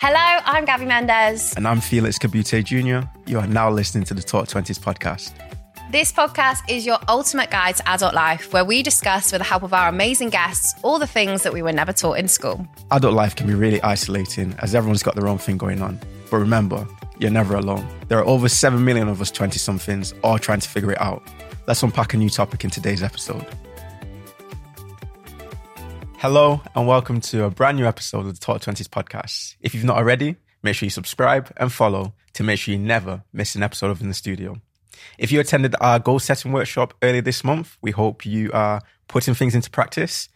Hello, I'm Gabby Mendez. And I'm Felix Cabute Jr. You are now listening to the Talk 20s podcast. This podcast is your ultimate guide to adult life, where we discuss, with the help of our amazing guests, all the things that we were never taught in school. Adult life can be really isolating as everyone's got their own thing going on. But remember, you're never alone. There are over 7 million of us 20 somethings all trying to figure it out. Let's unpack a new topic in today's episode. Hello, and welcome to a brand new episode of the Talk 20s podcast. If you've not already, make sure you subscribe and follow to make sure you never miss an episode of In the Studio. If you attended our goal setting workshop earlier this month, we hope you are putting things into practice.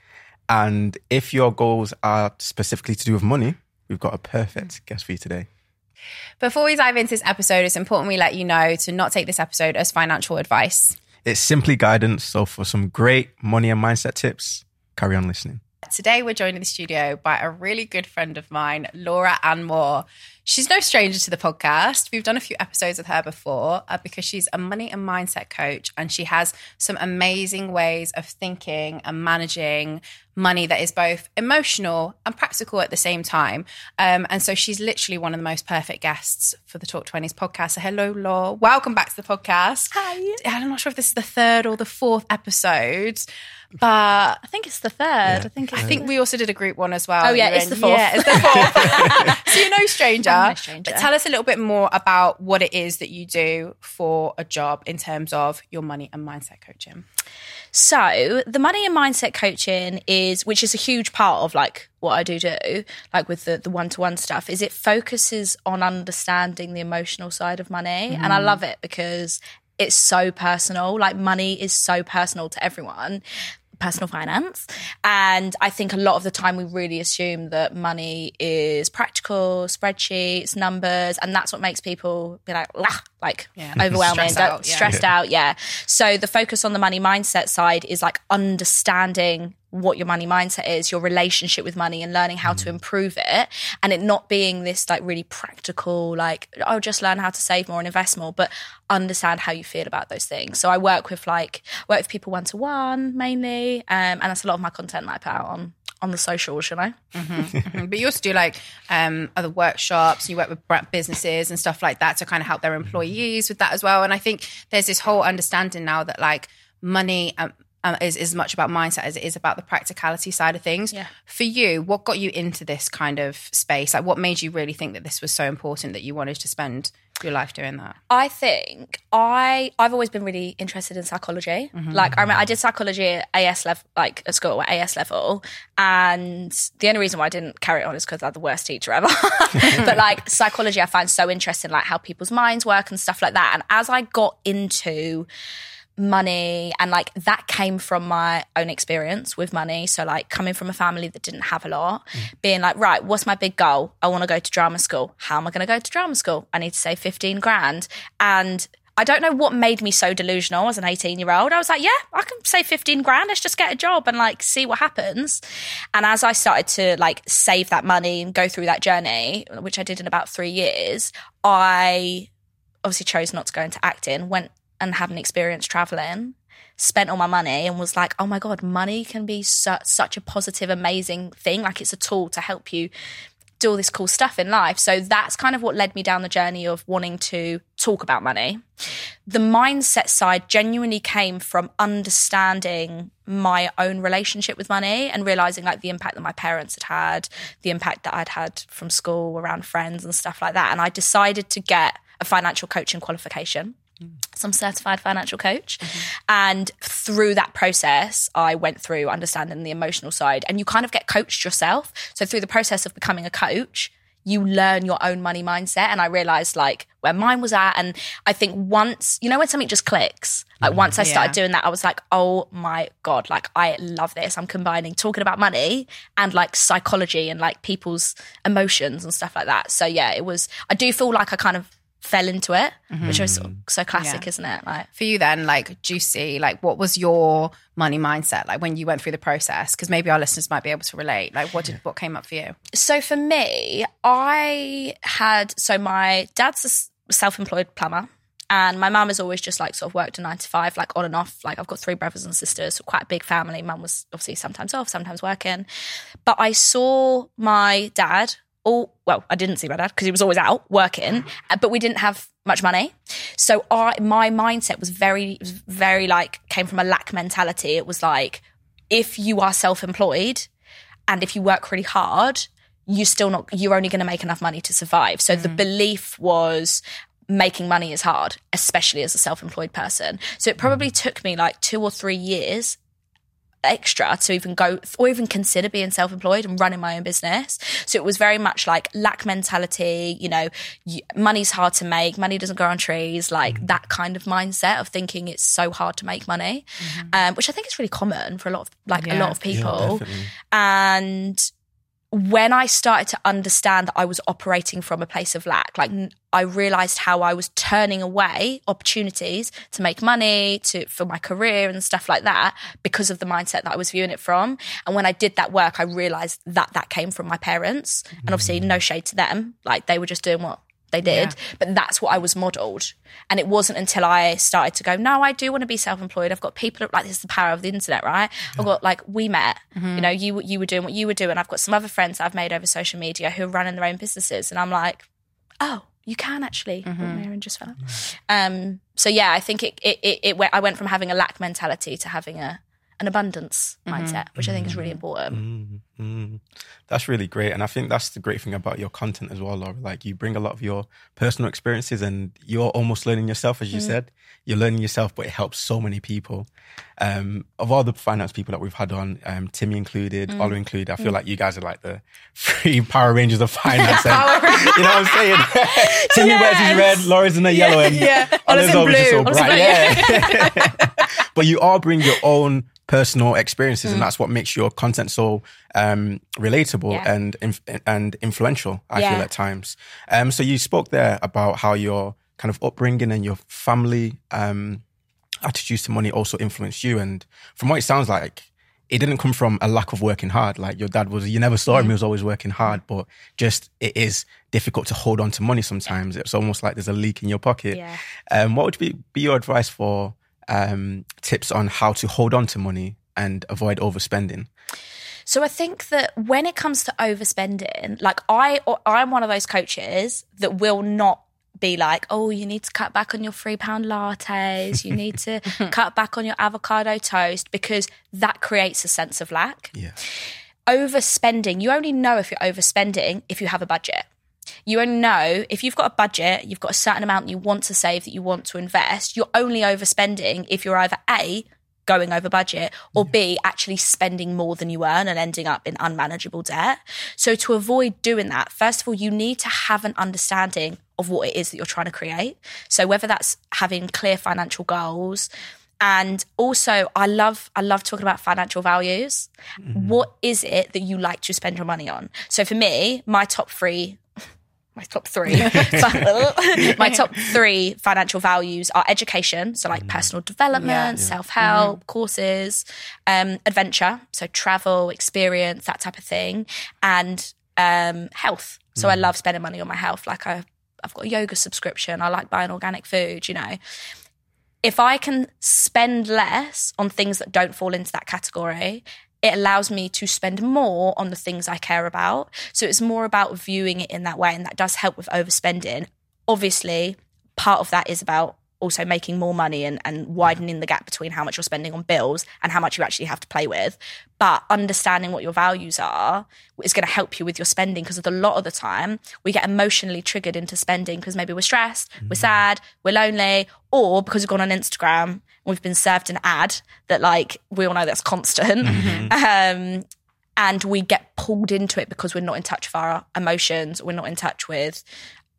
And if your goals are specifically to do with money, we've got a perfect guest for you today. Before we dive into this episode, it's important we let you know to not take this episode as financial advice. It's simply guidance. So, for some great money and mindset tips, carry on listening. Today, we're joined in the studio by a really good friend of mine, Laura Ann Moore. She's no stranger to the podcast. We've done a few episodes with her before uh, because she's a money and mindset coach and she has some amazing ways of thinking and managing money that is both emotional and practical at the same time. Um, and so she's literally one of the most perfect guests for the Talk 20s podcast. So, hello, Laura. Welcome back to the podcast. Hi. I'm not sure if this is the third or the fourth episode. But I think it's the third. Yeah. I think I think we also did a group one as well. Oh yeah, it's the fourth. Yeah, it's the fourth. so you're no stranger. No stranger. But tell us a little bit more about what it is that you do for a job in terms of your money and mindset coaching. So the money and mindset coaching is, which is a huge part of like what I do do, like with the the one to one stuff, is it focuses on understanding the emotional side of money, mm. and I love it because it's so personal. Like money is so personal to everyone personal finance. And I think a lot of the time we really assume that money is practical, spreadsheets, numbers, and that's what makes people be like, Lah, like yeah. overwhelming, stressed, out, yeah. stressed out. Yeah. So the focus on the money mindset side is like understanding what your money mindset is, your relationship with money, and learning how mm. to improve it, and it not being this like really practical, like oh, just learn how to save more and invest more, but understand how you feel about those things. So I work with like work with people one to one mainly, um, and that's a lot of my content that I put out on on the socials, you know. Mm-hmm, mm-hmm. But you also do like um, other workshops. You work with businesses and stuff like that to kind of help their employees with that as well. And I think there's this whole understanding now that like money um, um, is as much about mindset as it is about the practicality side of things. Yeah. For you, what got you into this kind of space? Like, what made you really think that this was so important that you wanted to spend your life doing that? I think I I've always been really interested in psychology. Mm-hmm. Like I remember I did psychology at AS level, like at school at AS level, and the only reason why I didn't carry it on is because I had the worst teacher ever. but like psychology, I find so interesting, like how people's minds work and stuff like that. And as I got into money and like that came from my own experience with money so like coming from a family that didn't have a lot mm. being like right what's my big goal i want to go to drama school how am i going to go to drama school i need to save 15 grand and I don't know what made me so delusional as an 18 year old. I was like, yeah, I can save 15 grand. Let's just get a job and like see what happens. And as I started to like save that money and go through that journey, which I did in about three years, I obviously chose not to go into acting, went and had an experience traveling, spent all my money and was like, oh my God, money can be su- such a positive, amazing thing. Like it's a tool to help you do all this cool stuff in life. So that's kind of what led me down the journey of wanting to talk about money. The mindset side genuinely came from understanding my own relationship with money and realizing like the impact that my parents had had, the impact that I'd had from school around friends and stuff like that. And I decided to get a financial coaching qualification some certified financial coach. Mm-hmm. And through that process, I went through understanding the emotional side. And you kind of get coached yourself. So through the process of becoming a coach, you learn your own money mindset. And I realized like where mine was at. And I think once, you know, when something just clicks, like once I started yeah. doing that, I was like, oh my God, like I love this. I'm combining talking about money and like psychology and like people's emotions and stuff like that. So yeah, it was, I do feel like I kind of fell into it, mm-hmm. which was so classic, yeah. isn't it? Like for you, then, like juicy, like what was your money mindset like when you went through the process? Because maybe our listeners might be able to relate. Like, what did what came up for you? So for me, I had so my dad's a self-employed plumber. And my mum has always just like sort of worked a nine to five, like on and off. Like I've got three brothers and sisters, so quite a big family. Mum was obviously sometimes off, sometimes working. But I saw my dad all well, I didn't see my dad because he was always out working, uh, but we didn't have much money. So I my mindset was very very like came from a lack mentality. It was like if you are self-employed and if you work really hard, you're still not you're only going to make enough money to survive. So the belief was making money is hard, especially as a self-employed person. So it probably took me like 2 or 3 years extra to even go or even consider being self-employed and running my own business. So it was very much like lack mentality you know money's hard to make money doesn't grow on trees like that kind of mindset of thinking it's so hard to make money um, which i think is really common for a lot of like a lot of people. definitely. and when I started to understand that I was operating from a place of lack, like I realized how I was turning away opportunities to make money, to for my career and stuff like that because of the mindset that I was viewing it from. And when I did that work, I realized that that came from my parents. And obviously, mm. no shade to them, like they were just doing what they did, but that's what I was modeled. And it wasn't until I started to go, no, I do want to be self-employed. I've got people like this is the power of the internet, right? I've got like we met, you know, you you were doing what you were doing. I've got some other friends that I've made over social media who are running their own businesses, and I'm like, oh, you can actually. Maren just fell. Um, so yeah, I think it it, it it went, I went from having a lack mentality to having a an abundance mindset, which I think is really important. Mm, that's really great. And I think that's the great thing about your content as well, Laura. Like you bring a lot of your personal experiences and you're almost learning yourself, as you said. You're learning yourself, but it helps so many people. Um, of all the finance people that we've had on, um, Timmy included, Ola included, I feel like you guys are like the three Power Rangers of finance. and, you know what I'm saying? Timmy wears his red, Laura's in the yellow, and yeah. In always just blue. bright. Yeah. but you all bring your own personal experiences, and that's what makes your content so um, relatable Yeah. and inf- and influential. I Yeah. feel at times. Um, so you spoke there about how your kind of upbringing and your family um, attitudes to money also influenced you, and from what it sounds like. It didn't come from a lack of working hard. Like your dad was, you never saw him. He was always working hard, but just it is difficult to hold on to money sometimes. It's almost like there's a leak in your pocket. Yeah. Um, what would be, be your advice for um, tips on how to hold on to money and avoid overspending? So I think that when it comes to overspending, like I I'm one of those coaches that will not be like, oh, you need to cut back on your three pound lattes, you need to cut back on your avocado toast, because that creates a sense of lack. Yeah. Overspending, you only know if you're overspending if you have a budget. You only know if you've got a budget, you've got a certain amount you want to save that you want to invest, you're only overspending if you're either A, going over budget, or B, actually spending more than you earn and ending up in unmanageable debt. So, to avoid doing that, first of all, you need to have an understanding of what it is that you're trying to create. So, whether that's having clear financial goals, and also I love I love talking about financial values. Mm-hmm. What is it that you like to spend your money on? So for me, my top three my top three. My top three financial values are education so like personal development self-help courses um, adventure so travel experience that type of thing and um, health. So i love spending money on my health. Like I, i've got a yoga subscription. I like buying organic food you know. If I can spend less on things that don't fall into that category, it allows me to spend more on the things I care about. So it's more about viewing it in that way. And that does help with overspending. Obviously, part of that is about also making more money and, and widening the gap between how much you're spending on bills and how much you actually have to play with. But understanding what your values are is going to help you with your spending because a lot of the time we get emotionally triggered into spending because maybe we're stressed, we're sad, we're lonely, or because we've gone on Instagram and we've been served an ad that like we all know that's constant. Um, and we get pulled into it because we're not in touch with our emotions, we're not in touch with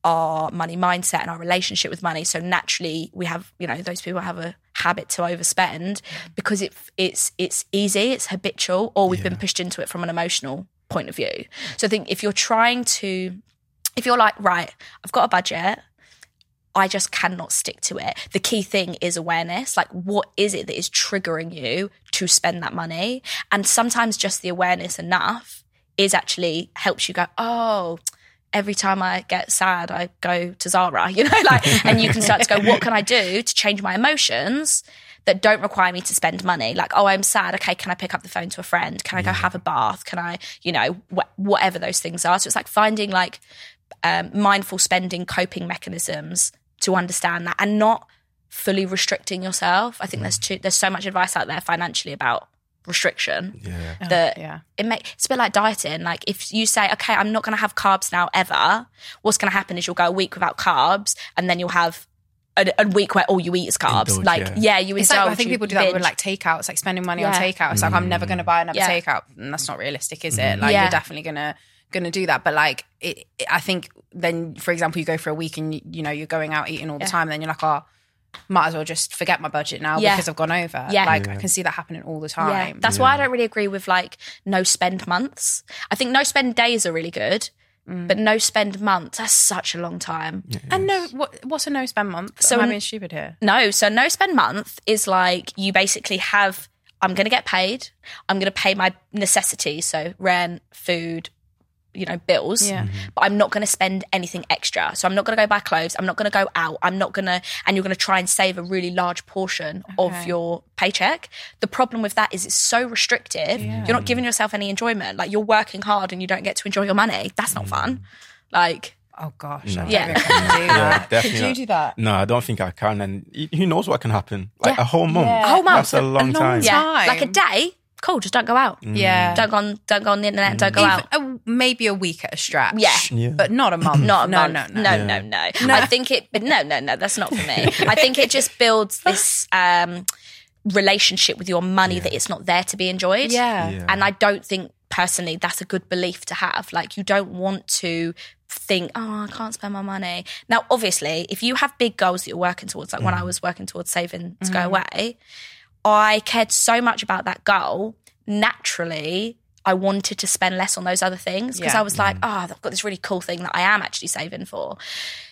our money mindset and our relationship with money. So naturally, we have you know those people have a habit to overspend because it it's it's easy, it's habitual, or we've been pushed into it from an emotional point of view. So I think if you're trying to, if you're like right, I've got a budget. I just cannot stick to it. The key thing is awareness. Like, what is it that is triggering you to spend that money? And sometimes just the awareness enough is actually helps you go, oh, every time I get sad, I go to Zara, you know, like, and you can start to go, what can I do to change my emotions? that don't require me to spend money. Like, oh, I'm sad. Okay, can I pick up the phone to a friend? Can I go have a bath? Can I, you know, wh- whatever those things are. So it's like finding like um, mindful spending coping mechanisms to understand that and not fully restricting yourself. I think there's too, there's so much advice out there financially about restriction Yeah. Oh, that yeah. it make it's a bit like dieting. Like if you say, okay, I'm not going to have carbs now ever, what's going to happen is you'll go a week without carbs, and then you'll have a, a week where all you eat is carbs. Indulge, like yeah. yeah, you It's like. I think people do that with binge. like takeouts, like spending money on Yeah. takeout. It's like I'm never going to mm. buy another Yeah. takeout, and that's not realistic, is it? Mm-hmm. Like Yeah. you're definitely gonna gonna do that. But like, it, it- I think then, for example, you go for a week and you, you know you're going out eating all the Yeah. time, then you're like, oh, might as well just forget my budget now Yeah. because I've gone over. Yeah. like I can see that happening all the time. Yeah, time. that's why I don't really agree with like no spend months. I think no spend days are really good, Mm. but no spend months that's such a long time. and no, what, what's a no spend month? So So I'm being stupid here. No, so no spend month is like you basically have I'm going to get paid. I'm going to pay my necessities, so rent, food, you know, bills. Yeah. Mm-hmm. But I'm not going to spend anything extra. So I'm not going to go buy clothes. I'm not going to go out. I'm not going to and you're going to try and save a really large portion of your paycheck. The problem with that is it's so restrictive. You're not giving yourself any enjoyment. Like you're working hard and you don't get to enjoy your money. That's not fun. Mm-hmm. Like Oh gosh, I don't Yeah. think I can do Yeah, definitely Could you do that? No, I don't think I can. And who knows what can happen? Like Yeah. a whole month. Yeah. A whole month. That's a long A long time. time. yeah, like a day. Cool, just don't go out. Mm. Yeah, Don't go on don't go on the internet, mm. don't go Even out. a, maybe a week at a stretch. Yeah. Yeah. but not a month. Not a no, month. no, no, no, no, no, I think it. But no, no, no. That's not for me. I think it just builds this um, relationship with your money that it's not there to be enjoyed. Yeah. Yeah. And I don't think personally that's a good belief to have. Like you don't want to think, oh, I can't spend my money. Now, obviously, if you have big goals that you're working towards, like when I mm. was working towards saving to go mm-hmm. away, I cared so much about that goal. Naturally, I wanted to spend less on those other things because Yeah. I was like, oh, I've got this really cool thing that I am actually saving for.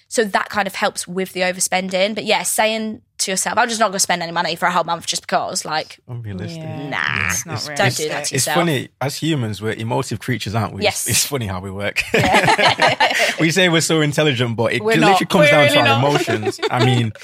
So that kind of helps with the overspending. But yeah, saying to yourself, I'm just not going to spend any money for a whole month just because, like, Unrealistic. Yeah. nah, It's not don't do that to It's yourself. funny as humans, we're emotive creatures, aren't we? Yes. It's, it's funny how we work. we say we're so intelligent, but it We're literally not. comes We're down really to our not. emotions. I mean,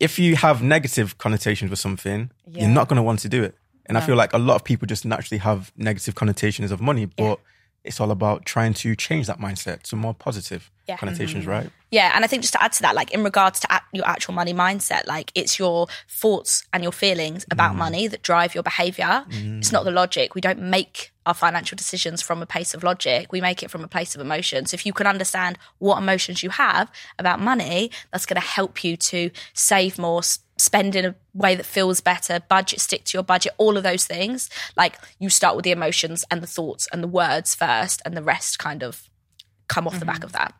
if you have negative connotations with something, Yeah. you're not going to want to do it. And I feel like a lot of people just naturally have negative connotations of money, but it's all about trying to change that mindset to more positive Yeah. connotations, mm-hmm. right? Yeah, and I think just to add to that, like in regards to your actual money mindset, like it's your thoughts and your feelings about mm. money that drive your behavior. Mm. It's not the logic. We don't make our financial decisions from a place of logic. We make it from a place of emotion. So if you can understand what emotions you have about money, that's going to help you to save more, spend in a way that feels better, budget, stick to your budget, all of those things. Like you start with the emotions and the thoughts and the words first, and the rest kind of come off the back mm-hmm. of that.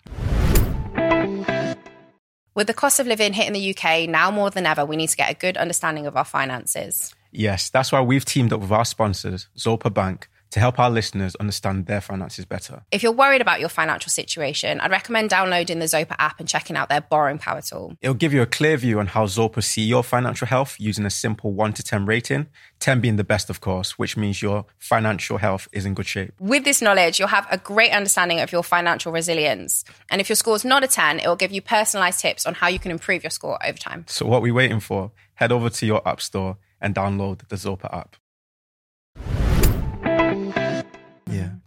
With the cost of living hitting the UK now more than ever, we need to get a good understanding of our finances. Yes, that's why we've teamed up with our sponsors, Zopa Bank, to help our listeners understand their finances better. If you're worried about your financial situation, I'd recommend downloading the Zopa app and checking out their borrowing power tool. It'll give you a clear view on how Zopa see your financial health using a simple 1 to 10 rating, 10 being the best, of course, which means your financial health is in good shape. With this knowledge, you'll have a great understanding of your financial resilience. And if your score's not a 10, it will give you personalized tips on how you can improve your score over time. So, what are we waiting for? Head over to your app store and download the Zopa app.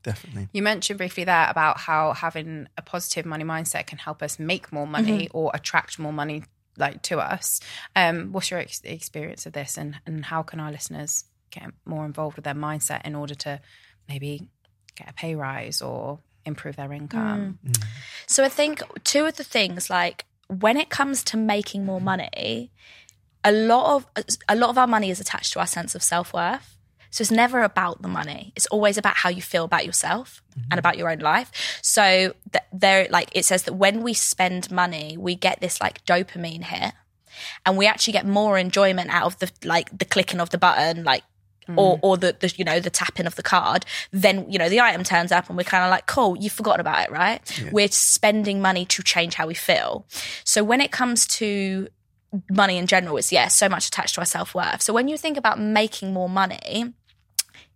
Definitely. You mentioned briefly there about how having a positive money mindset can help us make more money mm-hmm. or attract more money like to us. Um, what's your ex- experience of this and, and how can our listeners get more involved with their mindset in order to maybe get a pay rise or improve their income? Mm. Mm. So I think two of the things like when it comes to making more money, a lot of a lot of our money is attached to our sense of self-worth. So it's never about the money. It's always about how you feel about yourself and mm-hmm. about your own life. So th- there like it says that when we spend money, we get this like dopamine hit and we actually get more enjoyment out of the like the clicking of the button like or mm. or the, the you know the tapping of the card. Then you know the item turns up and we're kind of like cool you've forgotten about it right? We're spending money to change how we feel. So when it comes to money in general it's yeah so much attached to our self-worth. So when you think about making more money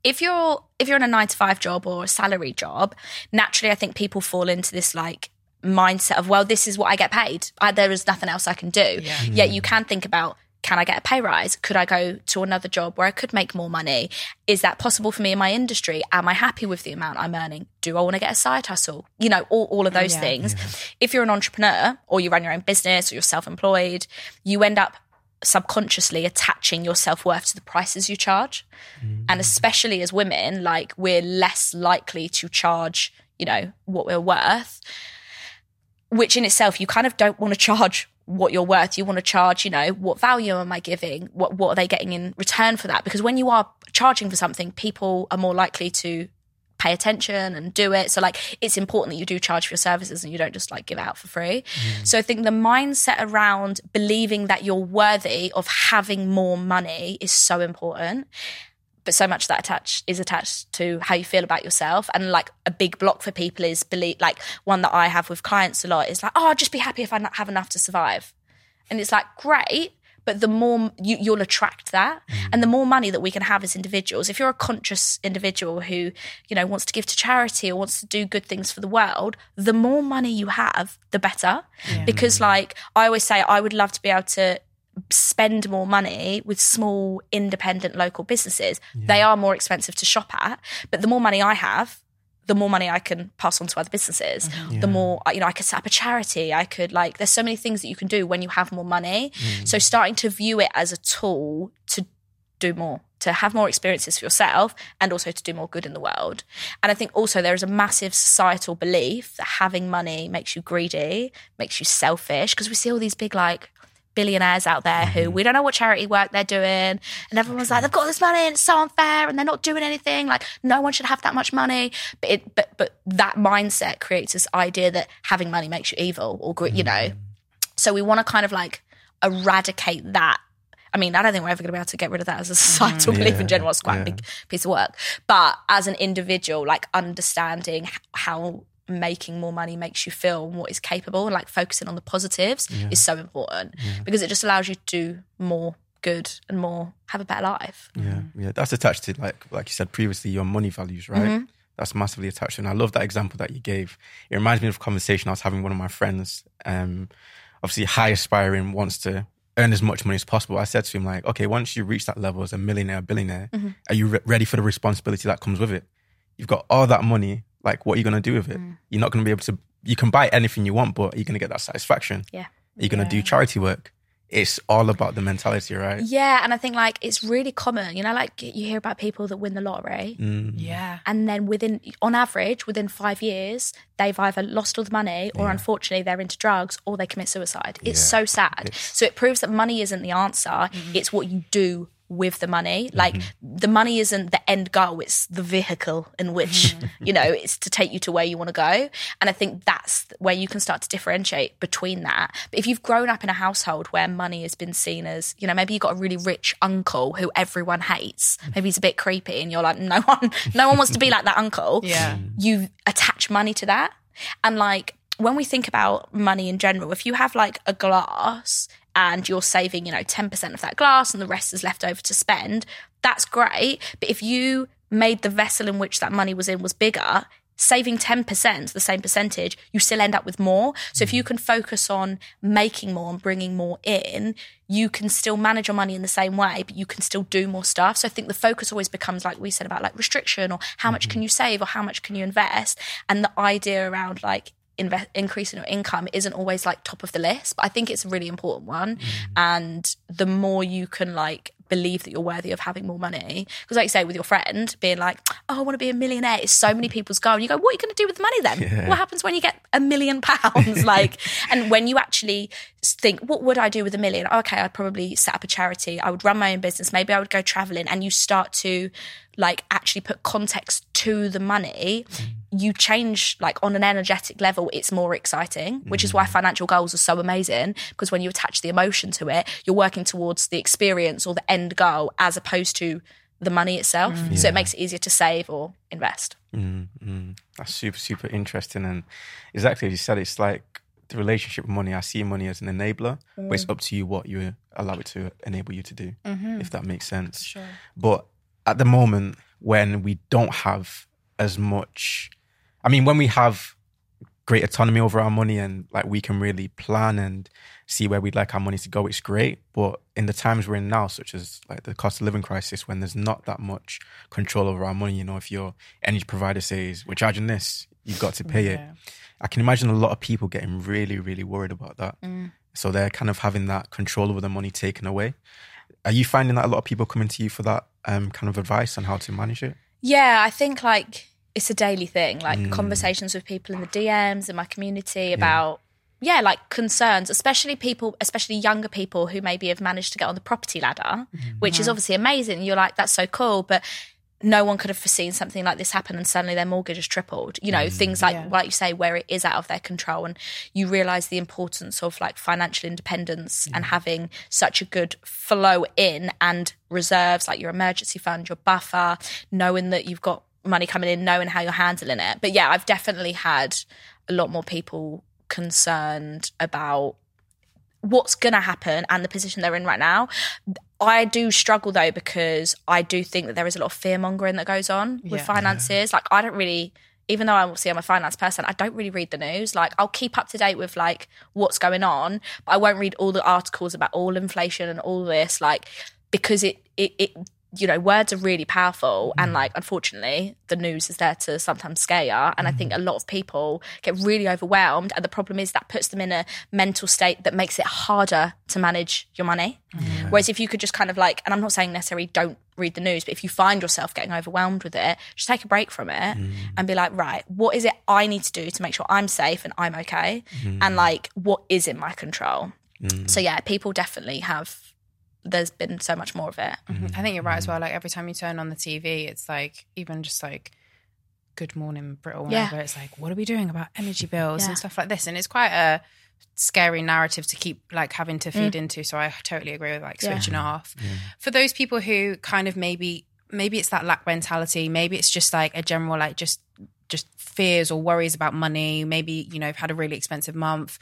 if you're if you're in a nine to five job or a salary job, naturally, I think people fall into this like mindset of well, this is what I get paid. I, there is nothing else I can do. Yet mm-hmm. you can think about can I get a pay rise? Could I go to another job where I could make more money? Is that possible for me in my industry? Am I happy with the amount I'm earning? Do I want to get a side hustle? You know, all, all of those Yeah. things. If you're an entrepreneur or you run your own business or you're self employed, you end up subconsciously attaching your self worth to the prices you charge. Mm. And especially as women, like we're less likely to charge, you know, what we're worth which in itself you kind of don't want to charge what you're worth. You want to charge, you know, what value am I giving? What what are they getting in return for that? Because when you are charging for something, people are more likely to pay attention and do it. So like it's important that you do charge for your services and you don't just like give out for free. Mm. So I think the mindset around believing that you're worthy of having more money is so important but so much that attached is attached to how you feel about yourself and like a big block for people is believe like one that i have with clients a lot is like oh i'll just be happy if i not have enough to survive and it's like great but the more you, you'll attract that. Mm. And the more money that we can have as individuals. If you're a conscious individual who you know wants to give to charity or wants to do good things for the world the more money you have the better. Because like i always say i would love to be able to spend more money with small independent local businesses. They are more expensive to shop at but the more money i have the more money i can pass on to other businesses mm-hmm. the more uh, you know i could set up a charity. I could like there's so many things that you can do when you have more money. Mm. So starting to view it as a tool to do more to have more experiences for yourself and also to do more good in the world. And i think also there is a massive societal belief that having money makes you greedy makes you selfish because we see all these big like billionaires out there who mm-hmm. we don't know what charity work they're doing and everyone's like they've got all this money and it's so unfair and they're not doing anything. Like no one should have that much money. But it but but that mindset creates this idea that having money makes you evil or you know? Mm-hmm. So we want to kind of like eradicate that. I mean, I don't think we're ever going to be able to get rid of that as a societal mm-hmm. belief in general. It's quite yeah. a big piece of work. But as an individual, like understanding how making more money makes you feel and what is capable and like focusing on the positives is so important because it just allows you to do more good and more have a better life. Yeah, yeah, that's attached to like like you said previously, your money values, right? Mm-hmm. That's massively attached. And I love that example that you gave. It reminds me of a conversation I was having with one of my friends. Um, obviously, high aspiring, wants to earn as much money as possible. I said to him like, okay, once you reach that level as a millionaire, billionaire, Mm-hmm. are you re- ready for the responsibility that comes with it? You've got all that money. Like, what are you going to do with it? Mm. You're not going to be able to. You can buy anything you want, but are you going to get that satisfaction? Yeah. you're you going to do charity work? It's all about the mentality, right? Yeah, and I think like it's really common, you know, like you hear about people that win the lottery Mm. Yeah. and then within on average within 5 years they've either lost all the money or unfortunately they're into drugs or they commit suicide. It's Yeah. so sad. So it proves that money isn't the answer, it's what you do with the money. Mm-hmm. Like the money isn't the end goal, it's the vehicle in which, mm-hmm. you know, it's to take you to where you want to go. And I think that's where you can start to differentiate between that. But if you've grown up in a household where money has been seen as, you know, maybe you've got a really rich uncle who everyone hates, maybe he's a bit creepy and you're like, no one, no one wants to be like that uncle. Yeah. You attach money to that. And like when we think about money in general, if you have like a glass and you're saving, you know, 10% of that glass and the rest is left over to spend, that's great. But if you made the vessel in which that money was in was bigger, saving 10%, the same percentage, you still end up with more. So if you can focus on making more and bringing more in, you can still manage your money in the same way, but you can still do more stuff. So I think the focus always becomes like we said about like restriction or how much mm-hmm. can you save or how much can you invest. And the idea around like invest, increasing your income isn't always like top of the list, but I think it's a really important one. Mm. And the more you can like believe that you're worthy of having more money, because like you say with your friend being like, oh, I want to be a millionaire, is so many people's goal. And you go, what are you going to do with the money then? What happens when you get a million pounds? like, and when you actually think, what would I do with a million? Okay, I'd probably set up a charity. I would run my own business. Maybe I would go traveling. And you start to like actually put context to the money, mm. You change like on an energetic level, it's more exciting, which is why financial goals are so amazing because when you attach the emotion to it, you're working towards the experience or the end goal as opposed to the money itself. So it makes it easier to save or invest. Mm, mm. That's super, super interesting. And exactly as you said, it's like the relationship with money. I see money as an enabler, but it's up to you what you allow it to enable you to do, if that makes sense. Sure. But at the moment, when we don't have as much, I mean, when we have great autonomy over our money and like we can really plan and see where we'd like our money to go, it's great. But in the times we're in now, such as like the cost of living crisis, when there's not that much control over our money, you know, if your energy provider says we're charging this, you've got to pay it. I can imagine a lot of people getting really, really worried about that. So they're kind of having that control over the money taken away. Are you finding that a lot of people coming to you for that um, kind of advice on how to manage it? Yeah, I think like it's a daily thing, like Mm. conversations with people in the DMs in my community about yeah, like concerns, especially people, especially younger people who maybe have managed to get on the property ladder, hmm. which is obviously amazing. You're like, that's so cool, but no one could have foreseen something like this happen and suddenly their mortgage has tripled. You know, things hmm. like Yeah. like you say, where it is out of their control and you realise the importance of like financial independence hmm. and having such a good flow in and reserves, like your emergency fund, your buffer, knowing that you've got money coming in, knowing how you're handling it. But yeah, I've definitely had a lot more people concerned about what's going to happen and the position they're in right now. I do struggle though because I do think that there is a lot of fear mongering that goes on with Yeah. finances. Like I don't really even though I obviously I'm a finance person, I don't really read the news. Like I'll keep up to date with like what's going on, but I won't read all the articles about all inflation and all this, like because it it, it you know, words are really powerful and mm. like unfortunately the news is there to sometimes scare you. And I think mm. a lot of people get really overwhelmed and the problem is that puts them in a mental state that makes it harder to manage your money. Whereas if you could just kind of like, and I'm not saying necessarily don't read the news, but if you find yourself getting overwhelmed with it, just take a break from it mm. and be like, right, what is it I need to do to make sure I'm safe and I'm okay? And like, what is in my control? So yeah, people definitely have. There's been so much more of it. I think you're right as well. Like every time you turn on the TV, it's like even just like Good Morning Brit or Yeah. whatever. It's like, what are we doing about energy bills Yeah. and stuff like this? And it's quite a scary narrative to keep like having to Mm. feed into. So I totally agree with like Yeah. switching off. For those people who kind of maybe maybe it's that lack mentality, maybe it's just like a general like just just fears or worries about money. Maybe, you know, you've had a really expensive month,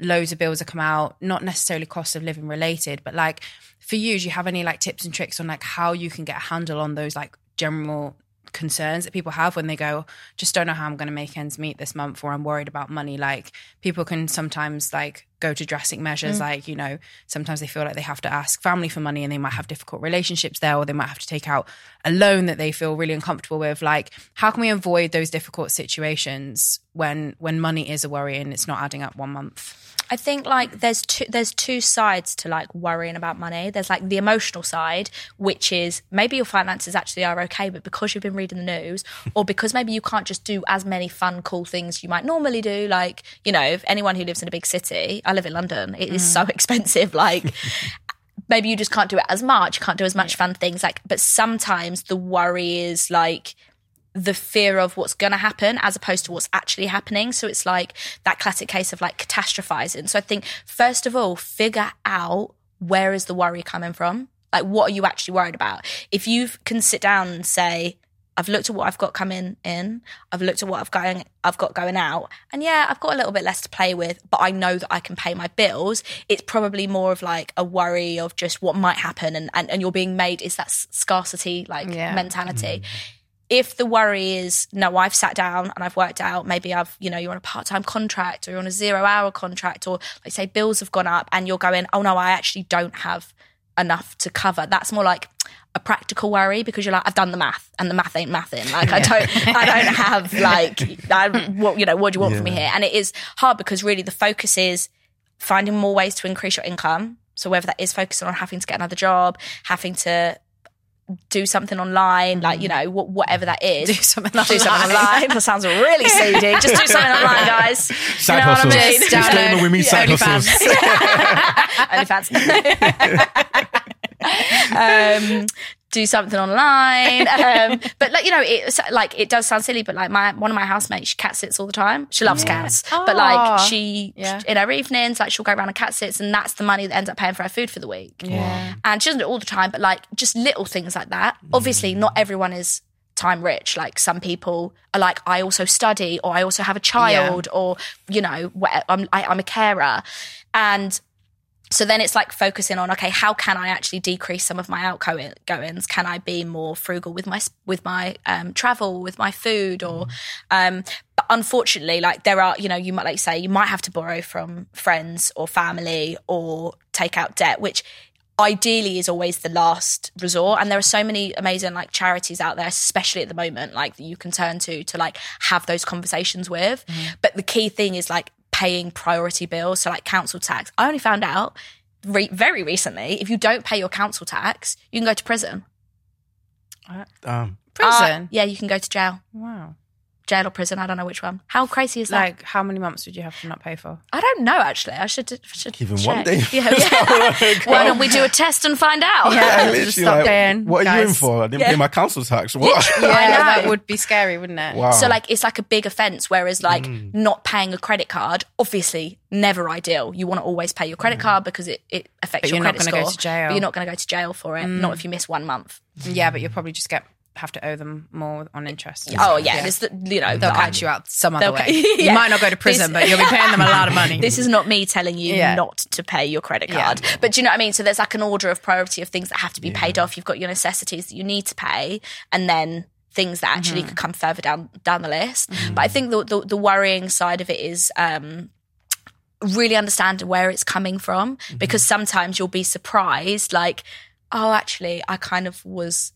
loads of bills have come out, not necessarily cost of living related, but like for you, do you have any like tips and tricks on like how you can get a handle on those like general concerns that people have when they go, just don't know how I'm going to make ends meet this month or I'm worried about money. Like people can sometimes like go to drastic measures. Mm. Like, you know, sometimes they feel like they have to ask family for money and they might have difficult relationships there, or they might have to take out a loan that they feel really uncomfortable with. Like, how can we avoid those difficult situations when, when money is a worry and it's not adding up one month? I think like there's two there's two sides to like worrying about money. There's like the emotional side, which is maybe your finances actually are okay, but because you've been reading the news, or because maybe you can't just do as many fun, cool things you might normally do. Like, you know, if anyone who lives in a big city, I live in London, it is so mm. expensive. Like maybe you just can't do it as much, can't do as much fun things. Like, but sometimes the worry is like the fear of what's going to happen as opposed to what's actually happening. So it's like that classic case of like catastrophizing. So I think, first of all, figure out where is the worry coming from? Like, what are you actually worried about? If you can sit down and say, I've looked at what I've got coming in. I've looked at what I've going I've got going out. And yeah, I've got a little bit less to play with, but I know that I can pay my bills. It's probably more of like a worry of just what might happen and and, and you're being made is that scarcity like Yeah. mentality. Mm. If the worry is no, I've sat down and I've worked out, maybe I've, you know, you're on a part time contract or you're on a zero hour contract, or like say bills have gone up and you're going, oh no, I actually don't have enough to cover. That's more like a practical worry because you're like, I've done the math and the math ain't mathing. Like I don't, I don't have like, I, what you know, what do you want from me here? And it is hard because really the focus is finding more ways to increase your income. So whether that is focusing on having to get another job, having to do something online, like you know, wh- whatever that is, Do something do something online. online. That sounds really seedy. Just do something online, guys. Side you know hustles. what I mean? Just Disclaimer, we mean side OnlyFans. hustles. OnlyFans. um, do something online. Um, but like you know, it like it does sound silly, but like my one of my housemates, she cat sits all the time. She loves cats, but like she Yeah. in her evenings, like she'll go around and cat sits, and that's the money that ends up paying for her food for the week. Yeah. And she doesn't do it all the time, but like just little things like that. Obviously, not everyone is time rich. Like some people are like, I also study, or I also have a child, or you know, I'm I, I'm a carer, and so then it's like focusing on okay how can i actually decrease some of my outgoings can i be more frugal with my with my um, travel with my food or um, but unfortunately like there are you know you might like say you might have to borrow from friends or family or take out debt which ideally is always the last resort. And there are so many amazing like charities out there especially at the moment like that you can turn to to like have those conversations with. But the key thing is like paying priority bills so like council tax i only found out re- very recently if you don't pay your council tax you can go to prison Um, Prison. Uh, yeah you can go to jail wow. Jail or prison i don't know which one how crazy is that Like, how many months would you have to not pay for? i don't know actually i should should Even check. one day. yeah, yeah. why don't we do a test and find out Yeah. literally just stop paying, What are you in for? I didn't Yeah. pay my council tax. What? Yeah, I know. that would be scary, wouldn't it? wow. So like it's like a big offense, whereas like Mm. not paying a credit card, obviously never ideal. You want to always pay your credit card because it, it affects But your you're not credit gonna go to jail. But you're not going to go to jail for it. Not if you miss one month. Yeah, but you'll probably just get have to owe them more on interest. Oh yeah, This, the, you know They'll the- catch you out some other way. You Yeah. might not go to prison, This- but you'll be paying them a lot of money. This is not me telling you Yeah. not to pay your credit Yeah. card. But do you know what I mean? So there's like an order of priority of things that have to be paid off. You've got your necessities that you need to pay, and then things that actually Mm-hmm. could come further down down the list. But I think the, the the worrying side of it is um really understand where it's coming from Mm-hmm. because sometimes you'll be surprised like oh actually I kind of was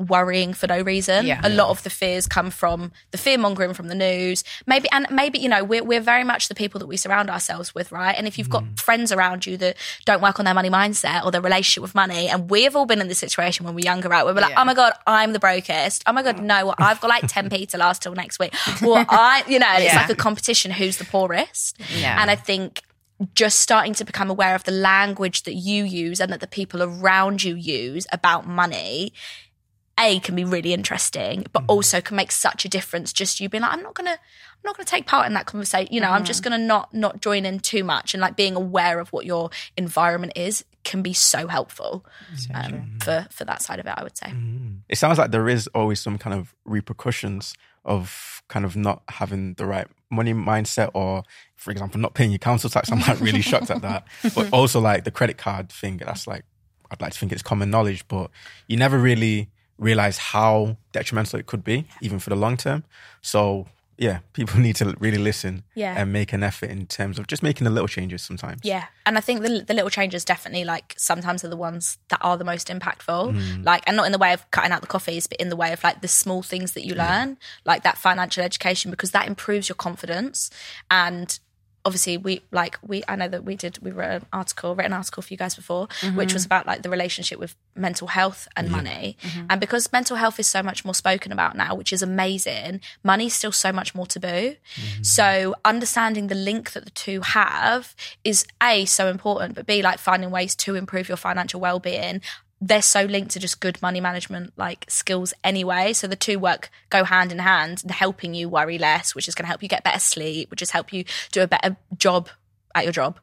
worrying for no reason. Yeah. A lot of the fears come from the fear mongering from the news. Maybe and maybe, you know, we're we're very much the people that we surround ourselves with, right? And if you've got mm. friends around you that don't work on their money mindset or their relationship with money, and we've all been in this situation when we're younger, right? Where we're like, Yeah. Oh my god, I'm the brokest. Oh my god, mm. no, I've got like 10p to last till next week. Well, I you know, and it's like a competition who's the poorest. Yeah. And I think just starting to become aware of the language that you use and that the people around you use about money a can be really interesting but mm. also can make such a difference. Just you being like i'm not gonna i'm not gonna take part in that conversation you know i'm just mm-hmm. gonna not not join in too much. And like being aware of what your environment is can be so helpful um, for for that side of it i would say. Mm-hmm. It sounds like there is always some kind of repercussions of kind of not having the right money mindset or, for example, not paying your council tax. I'm like really shocked at that. But also like the credit card thing, that's like, I'd like to think it's common knowledge, but you never really realize how detrimental it could be, even for the long term. So yeah, people need to really listen Yeah. and make an effort in terms of just making the little changes sometimes. Yeah, and I think the the little changes definitely like sometimes are the ones that are the most impactful. Mm. Like, and not in the way of cutting out the coffees, but in the way of like the small things that you learn, like that financial education, because that improves your confidence. And obviously, we like we I know that we did we wrote an article, written an article for you guys before, which mm-hmm. was about like the relationship with mental health and money. Mm-hmm. And because mental health is so much more spoken about now, which is amazing, money's still so much more taboo. Mm-hmm. So understanding the link that the two have is a so important, but b like finding ways to improve your financial well being. They're so linked to just good money management like skills anyway. So the two work go hand in hand, and helping you worry less, which is going to help you get better sleep, which is help you do a better job at your job,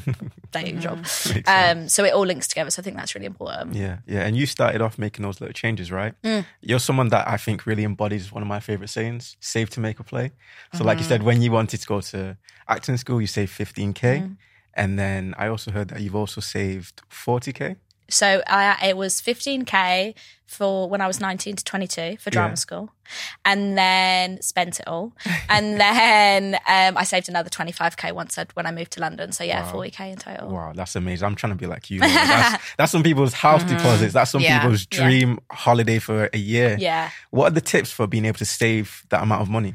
at your job. Um, so it all links together. So I think that's really important. Yeah, yeah. And you started off making those little changes, right? Mm. You're someone that I think really embodies one of my favorite sayings save to make a play. So, like you mm. said, when you wanted to go to acting school, you saved 15K. Mm. And then I also heard that you've also saved 40K. So I, it was 15k for when I was 19 to 22 for drama Yeah. school, and then spent it all, and then um, I saved another 25k once I'd, when I moved to London. So yeah, 40k in total. Wow, that's amazing. I'm trying to be like you. That's, that's some people's house deposits. That's some Yeah. people's Yeah. dream holiday for a year. Yeah. What are the tips for being able to save that amount of money?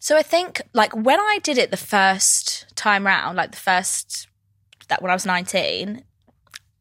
So I think like when I did it the first time round, like the first that when I was 19,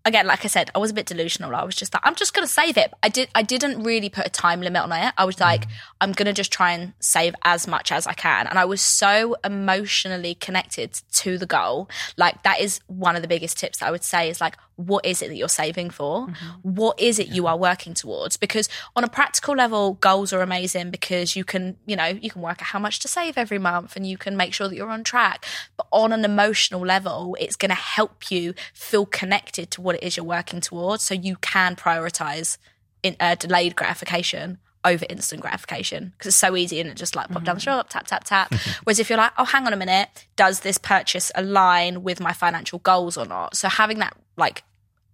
again, like I said, I was a bit delusional. I was just like, I'm just gonna save it. I did I didn't really put a time limit on it. I was like, I'm gonna just try and save as much as I can. And I was so emotionally connected to the goal. Like that is one of the biggest tips that I would say is like, what is it that you're saving for? What is it you are working towards? Because on a practical level, goals are amazing because you can, you know, you can work out how much to save every month and you can make sure that you're on track. But on an emotional level, it's going to help you feel connected to what it is you're working towards so you can prioritize in uh, delayed gratification over instant gratification because it's so easy and it just like pop down the mm-hmm. shop, tap, tap, tap. Whereas if you're like, oh, hang on a minute, does this purchase align with my financial goals or not? So having that like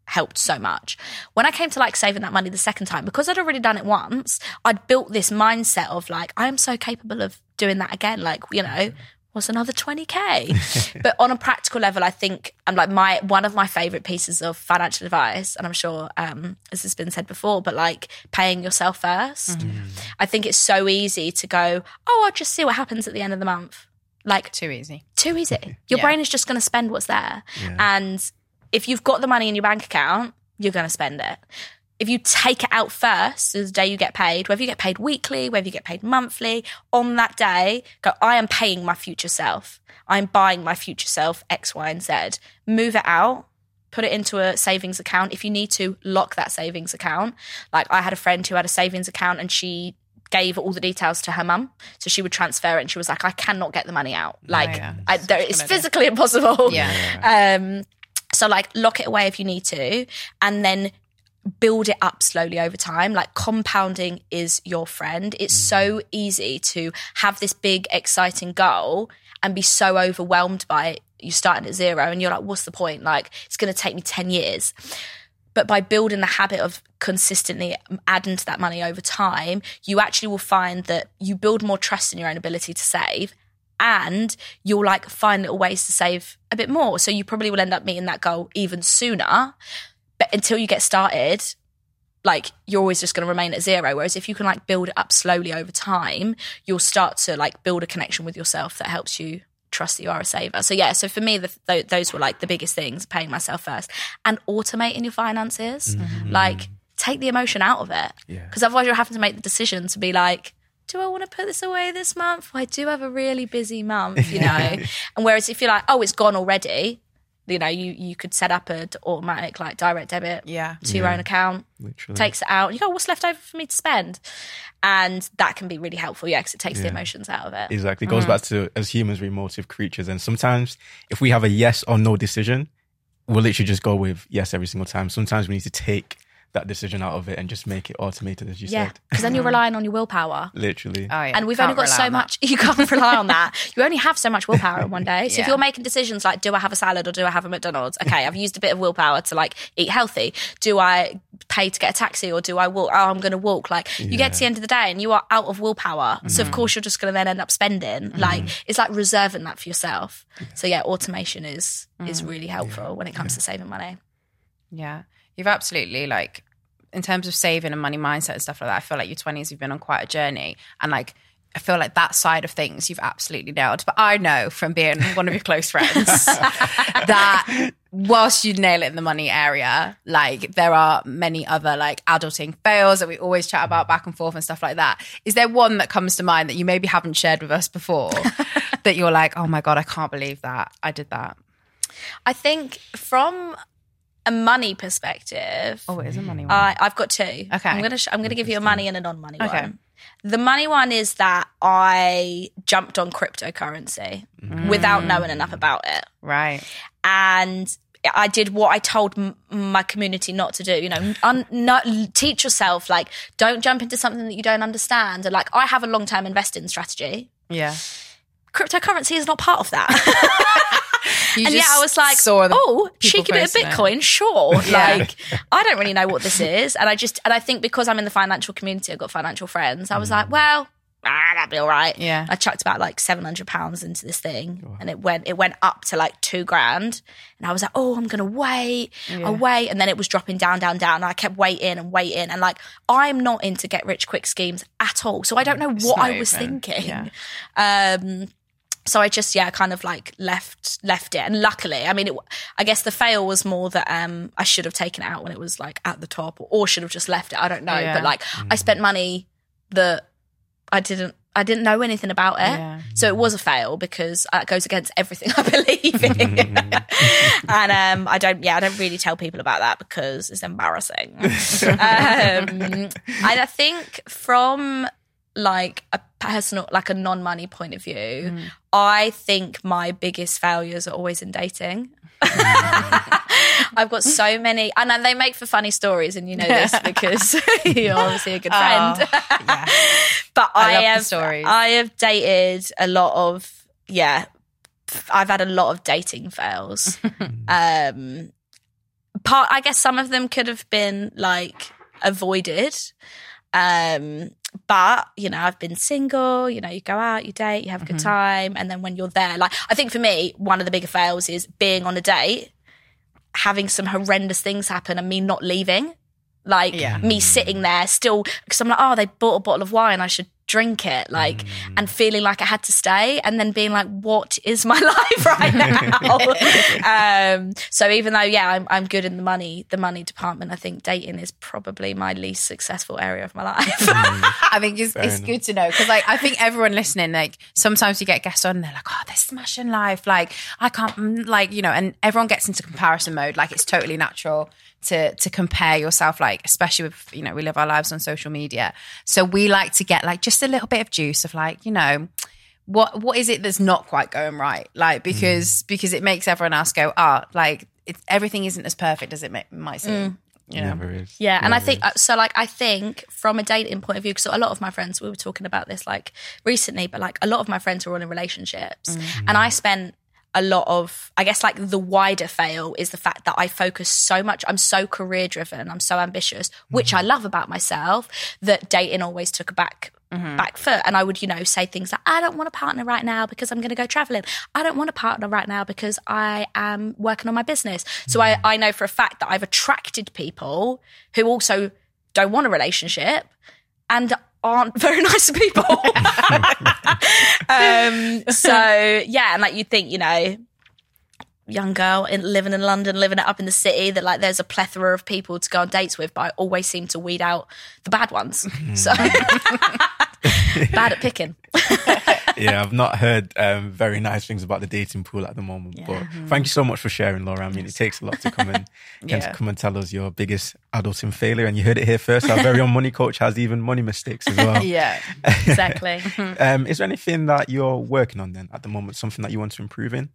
helped so much. When I came to like saving that money the second time, because I'd already done it once, I'd built this mindset of like, I am so capable of doing that again. Like, you know, what's another 20k? but on a practical level, I think I'm like my one of my favorite pieces of financial advice, and I'm sure um, this has been said before, but like paying yourself 1st I think it's so easy to go, oh, I'll just see what happens at the end of the month. Like Too easy. too easy. Your Yeah. brain is just going to spend what's there. And if you've got the money in your bank account, you're going to spend it. If you take it out first, the day you get paid, whether you get paid weekly, whether you get paid monthly, on that day, go, I am paying my future self. I'm buying my future self X, Y, and Z. Move it out, put it into a savings account. If you need to, lock that savings account. Like I had a friend who had a savings account and she gave all the details to her mum. So she would transfer it and she was like, I cannot get the money out. Like, yeah. I, there, it's physically impossible. Yeah. Um, so like lock it away if you need to, and then build it up slowly over time. Like compounding is your friend. It's mm. so easy to have this big, exciting goal and be so overwhelmed by it. You're starting at zero and you're like, what's the point? Like, it's going to take me 10 years. But by building the habit of consistently adding to that money over time, you actually will find that you build more trust in your own ability to save and you'll like find little ways to save a bit more. So you probably will end up meeting that goal even sooner. But until you get started, like you're always just going to remain at zero. Whereas if you can like build it up slowly over time, you'll start to like build a connection with yourself that helps you trust that you are a saver. So yeah, so for me, the, th- those were like the biggest things: paying myself first and automating your finances. Mm-hmm. Like take the emotion out of it, Yeah. because otherwise you're having to make the decision to be like. Do I want to put this away this month? I do have a really busy month, you know. and whereas if you're like, oh, it's gone already, you know, you you could set up a d- automatic like direct debit Yeah. to your own account, Literally. takes it out. You go, what's left over for me to spend? And that can be really helpful, yeah, because it takes the emotions out of it. Exactly. It goes mm. back to as humans, we're emotive creatures. And sometimes if we have a yes or no decision, we'll literally just go with yes every single time. Sometimes we need to take that decision out of it and just make it automated, as you yeah, said. because then you're relying on your willpower. Literally. Oh, yeah. And we've Can't only got so on much. You can't rely on that. You only have so much willpower in one day. So if you're making decisions like, do I have a salad or do I have a McDonald's? Okay, I've used a bit of willpower to like eat healthy. Do I pay to get a taxi or do I walk? Oh, I'm going to walk. Like you get to the end of the day and you are out of willpower. So Mm-hmm. of course you're just going to then end up spending. Like it's like reserving that for yourself. So yeah, automation is is Mm. really helpful when it comes to saving money. Yeah. You've absolutely like in terms of saving and money mindset and stuff like that, I feel like your twenties you've been on quite a journey. And like I feel like that side of things you've absolutely nailed. But I know from being one of your close friends that whilst you nail it in the money area, like there are many other like adulting fails that we always chat about back and forth and stuff like that. Is there one that comes to mind that you maybe haven't shared with us before that you're like, oh my God, I can't believe that I did that? I think from a money perspective, Oh, it is a money one. I, I've got two. Okay. I'm gonna sh- I'm gonna give you a money and a non-money Okay. one. The money one is that I jumped on cryptocurrency mm. without knowing enough about it, right. and I did what I told m- my community not to do. You know, un- not, teach yourself like don't jump into something that you don't understand. And like I have a long-term investing strategy. Yeah. Cryptocurrency is not part of that. You and yeah, I was like, oh, cheeky bit of posting it. Bitcoin, sure. Like, I don't really know what this is, and I just, and I think because I'm in the financial community, I've got financial friends. I was like, well, ah, that'd be all right. Mm. Yeah. I chucked about like seven hundred pounds into this thing, and it went, it went up to like two grand, and I was like, oh, I'm gonna wait, I'll wait, and then it was dropping down, down, down, and I kept waiting and waiting, and like, I'm not into get rich quick schemes at all, so I don't know what I was even- thinking. yeah. Um, so I just yeah, kind of like left left it, and luckily, I mean, it, I guess the fail was more that um I should have taken it out when it was like at the top, or, or should have just left it. I don't know, Yeah. but like I spent money that I didn't. I didn't know anything about it, Yeah. so it was a fail because that goes against everything I believe in. and um, I don't, yeah, I don't really tell people about that because it's embarrassing. um, and I think from like a personal, like a non-money point of view, I think my biggest failures are always in dating. I've got so many, and they make for funny stories, and you know this because you're obviously a good friend. Oh, yeah. but I I, have. I have dated a lot of yeah. I've had a lot of dating fails. um, part I guess some of them could have been like avoided. Um, but you know, I've been single. You know, you go out, you date, you have a good mm-hmm. time, and then when you're there, like I think for me, one of the bigger fails is being on a date, having some horrendous things happen, and me not leaving. Like Yeah. me sitting there still because I'm like, oh, they bought a bottle of wine, I should drink it, like, and feeling like I had to stay, and then being like, what is my life right now? um, so even though, yeah, I'm I'm good in the money, the money department, I think dating is probably my least successful area of my life. I think it's, it's good to know because, like, I think everyone listening, like, sometimes you get guests on and they're like, "Oh, they're smashing life." Like, I can't, mm, like, you know, and everyone gets into comparison mode. Like, it's totally natural to to compare yourself. Like, especially with you know, we live our lives on social media, so we like to get like just a little bit of juice of like, you know. What what is it that's not quite going right? Like because because it makes everyone else go, ah, like it, everything isn't as perfect as it may, might seem. You know, Never is. Yeah, and I think is. uh, so. Like, I think from a dating point of view, because a lot of my friends, we were talking about this like recently, but like a lot of my friends were all in relationships, and I spent a lot of, I guess, like the wider fail is the fact that I focus so much. I'm so career driven. I'm so ambitious, which I mm-hmm. love about myself. That dating always took a back. Mm-hmm. Back foot, and I would, you know, say things like, "I don't want a partner right now because I'm going to go traveling. I don't want a partner right now because I am working on my business." So I, mm-hmm. I know for a fact that I've attracted people who also don't want a relationship and aren't very nice people. um, so yeah, and like you think, you know, young girl in, living in London, living it up in the city, that like there's a plethora of people to go on dates with, but I always seem to weed out the bad ones. So bad at picking. Yeah, I've not heard um, very nice things about the dating pool at the moment. But thank you so much for sharing, Laura. I mean, it takes a lot to come and Yeah. to come and tell us your biggest adulting failure, and you heard it here first. Our very own money coach has even money mistakes as well. yeah. Exactly. Um, is there anything that you're working on then at the moment? Something that you want to improve in?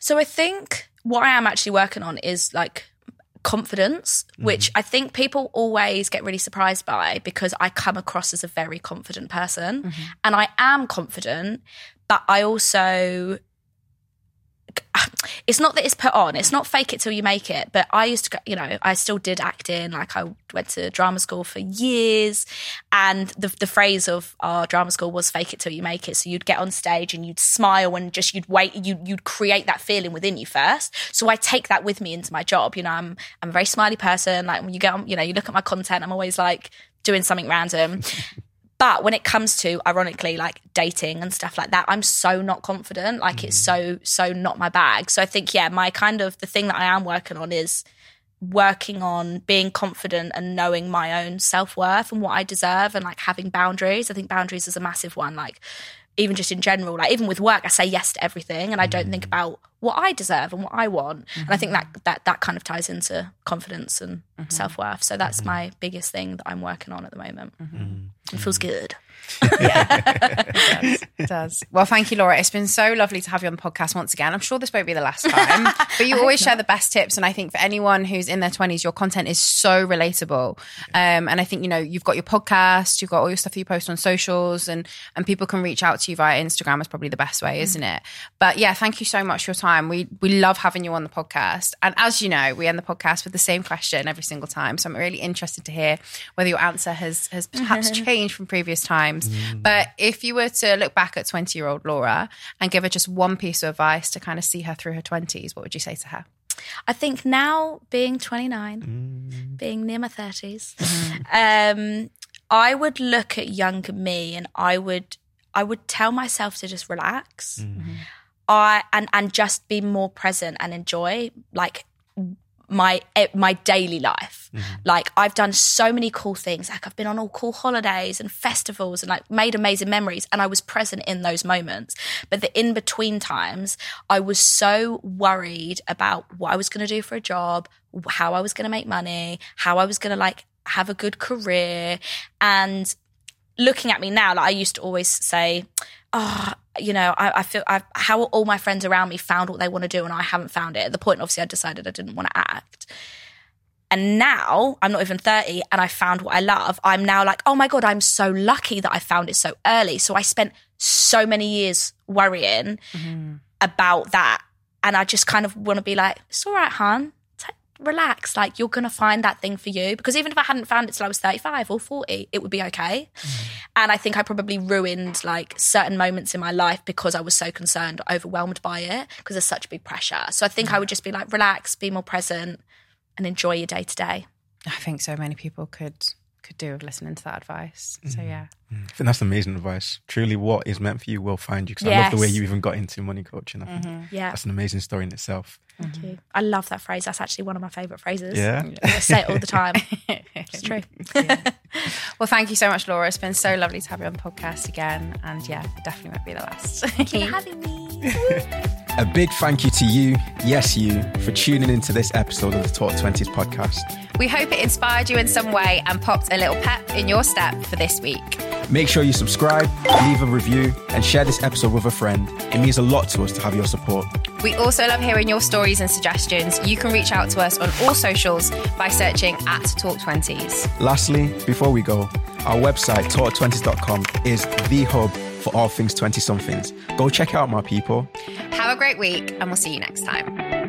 So I think what I am actually working on is like confidence, mm-hmm. which I think people always get really surprised by because I come across as a very confident person. Mm-hmm. And I am confident, but I also it's not that it's put on. It's not fake it till you make it. But I used to, you know, I still did acting. Like I went to drama school for years, and the the phrase of our drama school was "fake it till you make it." So you'd get on stage and you'd smile and just you'd wait. You you'd create that feeling within you first. So I take that with me into my job. You know, I'm I'm a very smiley person. Like when you get on, you know, you look at my content, I'm always like doing something random. But when it comes to, ironically, like dating and stuff like that, I'm so not confident. Like it's mm. so, so not my bag. So I think, yeah, my kind of the thing that I am working on is working on being confident and knowing my own self worth and what I deserve and like having boundaries. I think boundaries is a massive one. Like, even just in general, like even with work, I say yes to everything and I don't think mm. about what I deserve and what I want. And I think mm-hmm. that that that kind of ties into confidence and mm-hmm. self worth. So that's mm-hmm. my biggest thing that I'm working on at the moment. Mm. It feels good. Yeah. It does. Well, thank you, Laura. It's been so lovely to have you on the podcast once again. I'm sure this won't be the last time, but you always share the best tips. And I think for anyone who's in their 20s, your content is so relatable. Um, and I think, you know, you've got your podcast, you've got all your stuff that you post on socials, and, and people can reach out to you via Instagram is probably the best way, isn't it? But yeah, thank you so much for your time. We, we love having you on the podcast. And as you know, we end the podcast with the same question every single time. So I'm really interested to hear whether your answer has, has perhaps changed from previous times. Mm. But if you were to look back at 20 year old Laura and give her just one piece of advice to kind of see her through her 20s, what would you say to her? I think now being 29, mm. being near my 30s, mm-hmm. um, I would look at younger me and I would I would tell myself to just relax. Mm-hmm. I and and just be more present and enjoy like my eh, my daily life. Like I've done so many cool things. Like I've been on all cool holidays and festivals and like made amazing memories and I was present in those moments. But the in between times, I was so worried about what I was going to do for a job, how I was going to make money, how I was going to like have a good career and looking at me now, like I used to always say, oh, you know, I, I feel I, how all my friends around me found what they want to do and I haven't found it. At the point, obviously, I decided I didn't want to act. And now I'm not even 30 and I found what I love. I'm now like, oh my God, I'm so lucky that I found it so early. So I spent so many years worrying mm-hmm. about that. And I just kind of want to be like, it's all right, hon. Relax. Like, you're going to find that thing for you. Because even if I hadn't found it till I was 35 or 40, it would be okay. Mm. And I think I probably ruined like certain moments in my life because I was so concerned, overwhelmed by it, because there's such big pressure. So I think I would just be like, relax, be more present, and enjoy your day to day. I think so many people could could do with listening to that advice. So mm-hmm. yeah. Mm. I think that's amazing advice. Truly, what is meant for you will find you. Because I love the way you even got into money coaching. I think mm-hmm. Yeah. that's an amazing story in itself. Thank mm-hmm. you. I love that phrase. That's actually one of my favourite phrases. Yeah. I say it all the time. It's true. Well, thank you so much, Laura. It's been so lovely to have you on the podcast again. And yeah, definitely won't be the last. Thank you for having me. A big thank you to you, yes, you, for tuning into this episode of the Talk 20s podcast. we hope it inspired you in some way and popped a little pep in your step for this week. Make sure you subscribe, leave a review, and share this episode with a friend. It means a lot to us to have your support. We also love hearing your stories and suggestions. You can reach out to us on all socials by searching at Talk20s. Lastly, before we go, our website, talk20s.com, is the hub for all things 20 somethings. Go check out, my people. Have a great week, and we'll see you next time.